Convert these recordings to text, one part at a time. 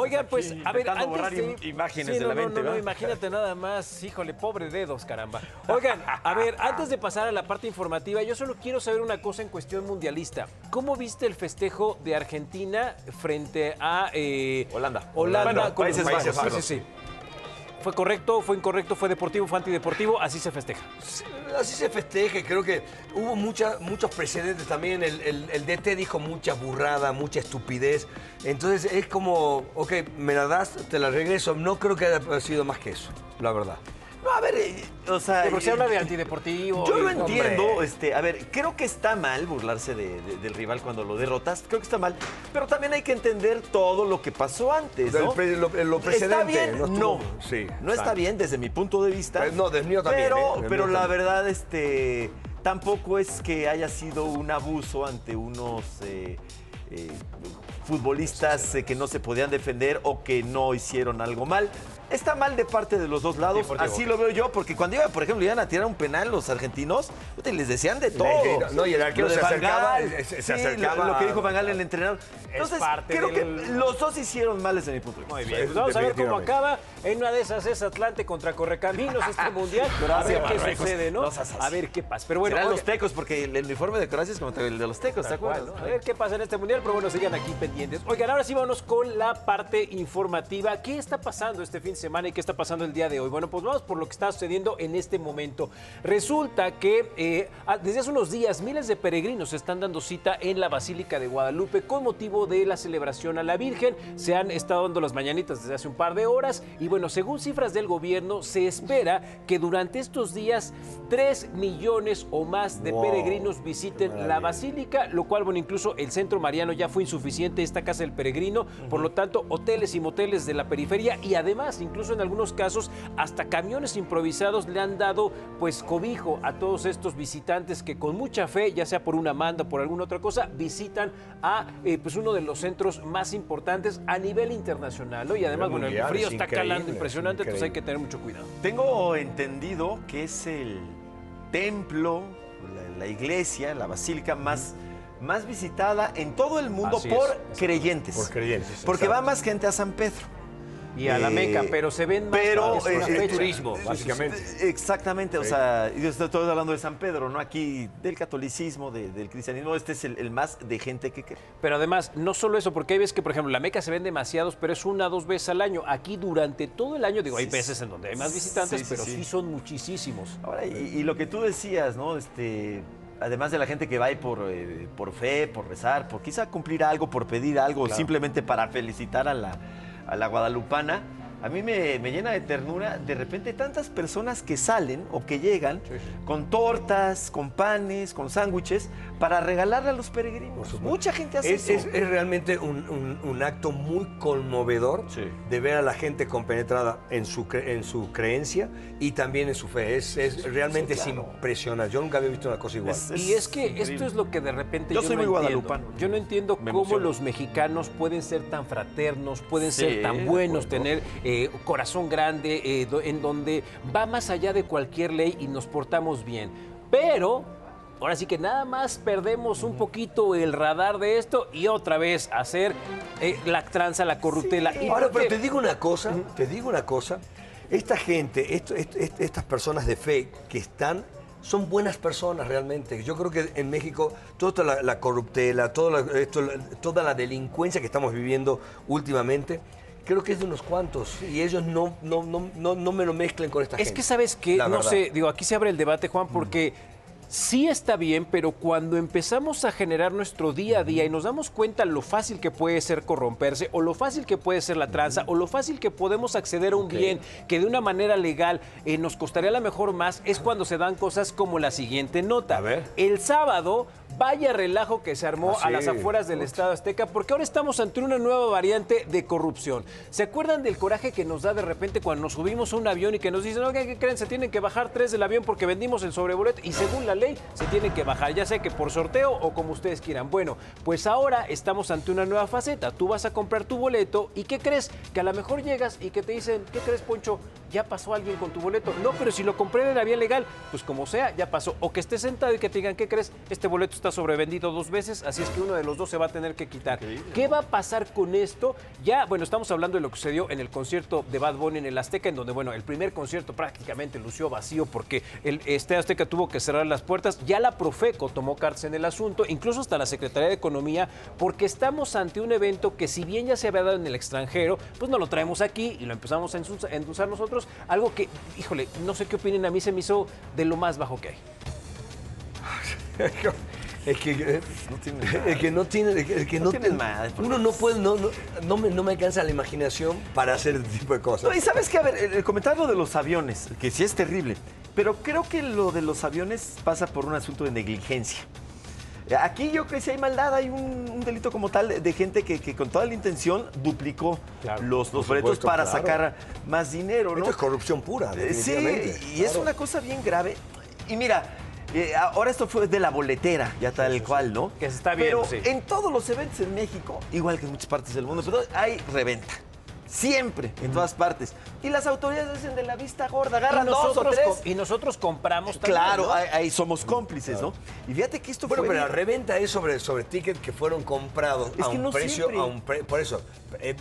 Oigan, pues, a ver, antes de... imágenes Sí, de no, la no, mente, no, no, imagínate nada más, híjole, pobre dedos, caramba. Oigan, a ver, antes de pasar a la parte informativa, yo solo quiero saber una cosa en cuestión mundialista. ¿Cómo viste el festejo de Argentina frente a eh, Holanda. Holanda Bueno, con Países los Bajos. Sí, sí, sí. ¿Fue correcto, fue incorrecto, fue deportivo, fue antideportivo? Así se festeja. Así se festeje, creo que hubo mucha- muchos precedentes también, el, el- el DT dijo mucha burrada, mucha estupidez, entonces es como, ok, me la das, te la regreso, no creo que haya sido más que eso, la verdad. No, a ver, eh, o sea. Porque se eh, habla de antideportivo. Yo lo hombre. entiendo, este, a ver, creo que está mal burlarse de- de- del rival cuando lo derrotas, creo que está mal, pero también hay que entender todo lo que pasó antes, ¿no? Pre- lo- lo ¿Está precedente, bien? no No, estuvo- sí, no está bien desde mi punto de vista. Eh, no, del mío también, Pero, ¿eh? Pero la también. verdad, este, tampoco es que haya sido un abuso ante unos eh, eh, futbolistas eh, que no se podían defender o que no hicieron algo mal. Está mal de parte de los dos lados, así lo veo yo, porque cuando iba, por ejemplo, iban a tirar un penal los argentinos, les decían de todo. le- no, y el arquero se acercaba, Gaal, se- se sí, lo- acercaba Lo, que dijo Van Gaal, el entrenador. Entonces, parte creo que los dos hicieron mal desde mi punto de vista. Muy bien, pues vamos a ver cómo acaba. En una de esas es Atlante contra Correcaminos este mundial. a ver qué Marruecos. sucede, ¿no? A ver qué pasa. Pero bueno, Serán oiga, los tecos, porque el, el uniforme de Croacia es como el de los tecos, ¿te acuerdas? ¿no? A ver qué pasa en este mundial, pero bueno, sigan aquí pendientes. Oigan, ahora sí vámonos con la parte informativa. ¿Qué está pasando este fin de semana y qué está pasando el día de hoy? Bueno, pues vamos por lo que está sucediendo en este momento. Resulta que eh, a- desde hace unos días miles de peregrinos están dando cita en la Basílica de Guadalupe con motivo de la celebración a la Virgen. Se han estado dando las mañanitas desde hace un par de horas y bueno, según cifras del gobierno, se espera que durante estos días 3 millones o más de Wow. peregrinos visiten la basílica, lo cual, bueno, incluso el centro mariano ya fue insuficiente, esta casa del peregrino, por lo tanto, hoteles y moteles de la periferia y además, incluso en algunos casos, hasta camiones improvisados le han dado, pues, cobijo a todos estos visitantes que con mucha fe, ya sea por una manda o por alguna otra cosa, visitan a, eh, pues, uno de los centros más importantes a nivel internacional, ¿no? Y además, bueno, el frío es está calando es impresionante, entonces hay que tener mucho cuidado. Tengo entendido que es el templo, la, la iglesia, la basílica más, más visitada en todo el mundo Así por es. creyentes. Por creyentes, Porque va más gente a San Pedro. Y a la Eh, Meca, pero se ven más pero es una eh, fecha. turismo, básicamente. Exactamente, o sea, yo estoy hablando de San Pedro, no aquí del catolicismo, de- del cristianismo, este es el, el más de gente que cree. Pero además, no solo eso, porque hay veces que, por ejemplo, la Meca se ven demasiados, pero es una o dos veces al año. Aquí durante todo el año, digo, hay veces en donde hay más visitantes, sí, sí, pero sí. sí. son muchísimos. Ahora, y, y lo que tú decías, ¿no? Este, además de la gente que va ahí por, eh, por fe, por rezar, por quizá cumplir algo, por pedir algo, simplemente para felicitar a la, a la guadalupana, a mí me, me llena de ternura de repente tantas personas que salen o que llegan con tortas, con panes, con sándwiches, para regalarle a los peregrinos. Mucha gente hace Es, eso. es- es realmente un, un- un acto muy conmovedor Sí. de ver a la gente compenetrada en su, cre- en su creencia y también en su fe. Es, es realmente Sí, claro. es impresionante. Yo nunca había visto una cosa igual. Es- y es que increíble. esto es lo que de repente Yo yo, soy no muy entiendo. guadalupano. Yo no entiendo Me cómo emociona. los mexicanos pueden ser tan fraternos, pueden Sí, ser tan buenos, tener eh, corazón grande, eh, do- en donde va más allá de cualquier ley y nos portamos bien. Pero ahora sí que nada más perdemos un poquito el radar de esto y otra vez hacer eh, la tranza, la corruptela. ¿Y Ahora, pero te digo una cosa, te digo una cosa. Esta gente, esto- estas personas de fe que están, son buenas personas realmente. Yo creo que en México toda la, la corruptela, toda la, esto, la- toda la delincuencia que estamos viviendo últimamente, creo que es de unos cuantos. Y ellos no, no, no, no, no me lo mezclen con esta Es gente. que sabes que, no verdad. sé, digo, aquí se abre el debate, Juan, porque sí está bien, pero cuando empezamos a generar nuestro día a día y nos damos cuenta lo fácil que puede ser corromperse, o lo fácil que puede ser la tranza, o lo fácil que podemos acceder a un bien que de una manera legal eh, nos costaría a lo mejor más, es cuando se dan cosas como la siguiente nota. A ver. El sábado, vaya relajo que se armó Ah, a las sí. afueras del Estado Azteca, porque ahora estamos ante una nueva variante de corrupción. ¿Se acuerdan del coraje que nos da de repente cuando nos subimos a un avión y que nos dicen, oigan, ¿qué creen? Se tienen que bajar tres del avión porque vendimos el sobreboleto y según la ley se tienen que bajar, ya sea que por sorteo o como ustedes quieran. Bueno, pues ahora estamos ante una nueva faceta. Tú vas a comprar tu boleto y ¿qué crees? Que a lo mejor llegas y que te dicen, ¿qué crees, Poncho? ya pasó alguien con tu boleto. No, pero si lo compré en la vía legal, pues como sea, ya pasó. O que estés sentado y que te digan, ¿qué crees? Este boleto está sobrevendido dos veces, así es que uno de los dos se va a tener que quitar. ¿Qué va a pasar con esto? Ya, bueno, estamos hablando de lo que sucedió en el concierto de Bad Bunny en el Azteca, en donde, bueno, el primer concierto prácticamente lució vacío porque el, este Azteca tuvo que cerrar las puertas. Ya la Profeco tomó cartas en el asunto, incluso hasta la Secretaría de Economía, porque estamos ante un evento que si bien ya se había dado en el extranjero, pues no lo traemos aquí y lo empezamos a endulzar nosotros. Algo que, híjole, no sé qué opinen, a mí se me hizo de lo más bajo que hay. Es que, eh, no tiene es que no tiene, que no, madre, por Uno no puede, no, no, no me, no me alcanza la imaginación para hacer este tipo de cosas. No, y sabes que, a ver, el, el comentario de los aviones, que sí es terrible, pero creo que lo de los aviones pasa por un asunto de negligencia. Aquí yo creo que si hay maldad, hay un, un delito como tal de gente que, que con toda la intención duplicó Claro, los, los boletos supuesto, para claro. sacar más dinero, ¿no? Esto es corrupción pura, Eh, Sí, y es una cosa bien grave. Y mira, eh, ahora esto fue de la boletera, ya tal cual, ¿no? Que se está viendo, Pero sí. en todos los eventos en México, igual que en muchas partes del mundo, pero hay reventa. Siempre, en todas partes. Y las autoridades hacen de la vista gorda, agarran dos o tres. y nosotros compramos también, Claro, ¿no? ahí, ahí somos cómplices, ¿no? Y fíjate que esto Bueno, fue... pero la reventa es sobre, sobre tickets que fueron comprados Es a que un no precio, siempre. a un pre- por eso. eh,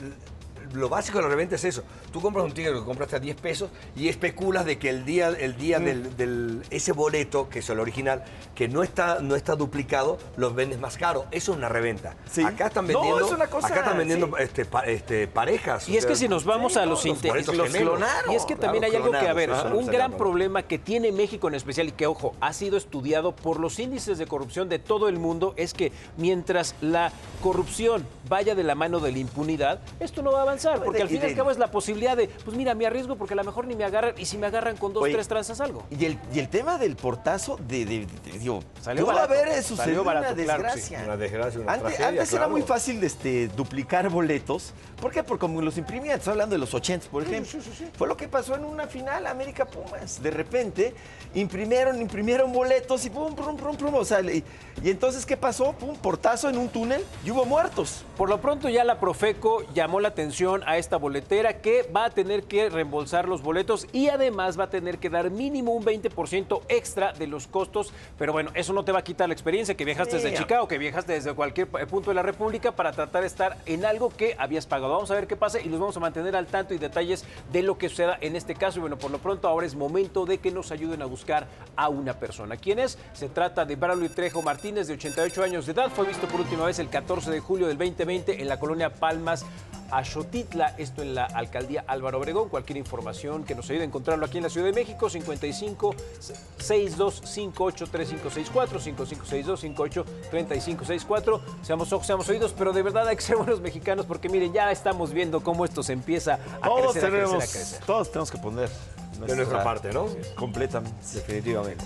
lo básico de la reventa es eso. Tú compras un ticket que compraste a 10 pesos y especulas de que el día, el día del, del- ese boleto, que es el original, que no está, no está duplicado, los vendes más caro. Eso es una reventa. Sí. Acá están No, vendiendo, es una cosa, acá están vendiendo sí. este, pa- este, parejas. Y es que si nos vamos sí, a los inte- boletos los clonaron. Y es que también Claro, hay algo que, a ver, un gran problema que tiene México en especial y que, ojo, ha sido estudiado por los índices de corrupción de todo el mundo, es que mientras la corrupción vaya de la mano de la impunidad, esto no va a avanzar, porque al fin y al cabo es la posibilidad de, pues mira, me arriesgo porque a lo mejor ni me agarran, y si me agarran con dos, Oye, tres tranzas algo. Y el, y el tema del portazo de, de- de- digo, Salió barato, haber salió sucedido barato, una claro sí. desgracia. Una desgracia, una antes tragedia, antes era muy fácil este, duplicar boletos. ¿Por qué? Porque como los imprimían, estoy hablando de los 80, por ejemplo. Fue lo que pasó en una final América Pumas. De repente imprimieron, imprimieron boletos y pum, pum, pum, pum. O sea, y, y entonces, ¿qué pasó? Pum, portazo en un túnel y hubo muertos. Por lo pronto ya la Profeco llamó la atención a esta boletera que va a tener que reembolsar los boletos y además va a tener que dar mínimo un 20% extra de los costos. Pero bueno, eso no te va a quitar la experiencia que viajaste Sí. desde Chicago, que viajaste desde cualquier punto de la República para tratar de estar en algo que habías pagado. Vamos a ver qué pasa y los vamos a mantener al tanto y detalles de lo que suceda en este caso. Y bueno, por lo pronto ahora es momento de que nos ayuden a buscar a una persona. ¿Quién es? Se trata de Braulio Trejo Martínez, de 88 años de edad. Fue visto por última vez el 14 de julio del 2020 en la colonia Palmas. Axotitla, esto en la alcaldía Álvaro Obregón. Cualquier información que nos ayude a encontrarlo aquí en la Ciudad de México, 55 6258 3564, 5562 58 3564. Seamos ojos, seamos oídos, pero de verdad hay que ser buenos mexicanos porque miren, ya estamos viendo cómo esto se empieza a Todos crecer, a crecer, a tenemos, crecer. todos tenemos que poner De nuestra parte, ¿no? Completamente. Definitivamente.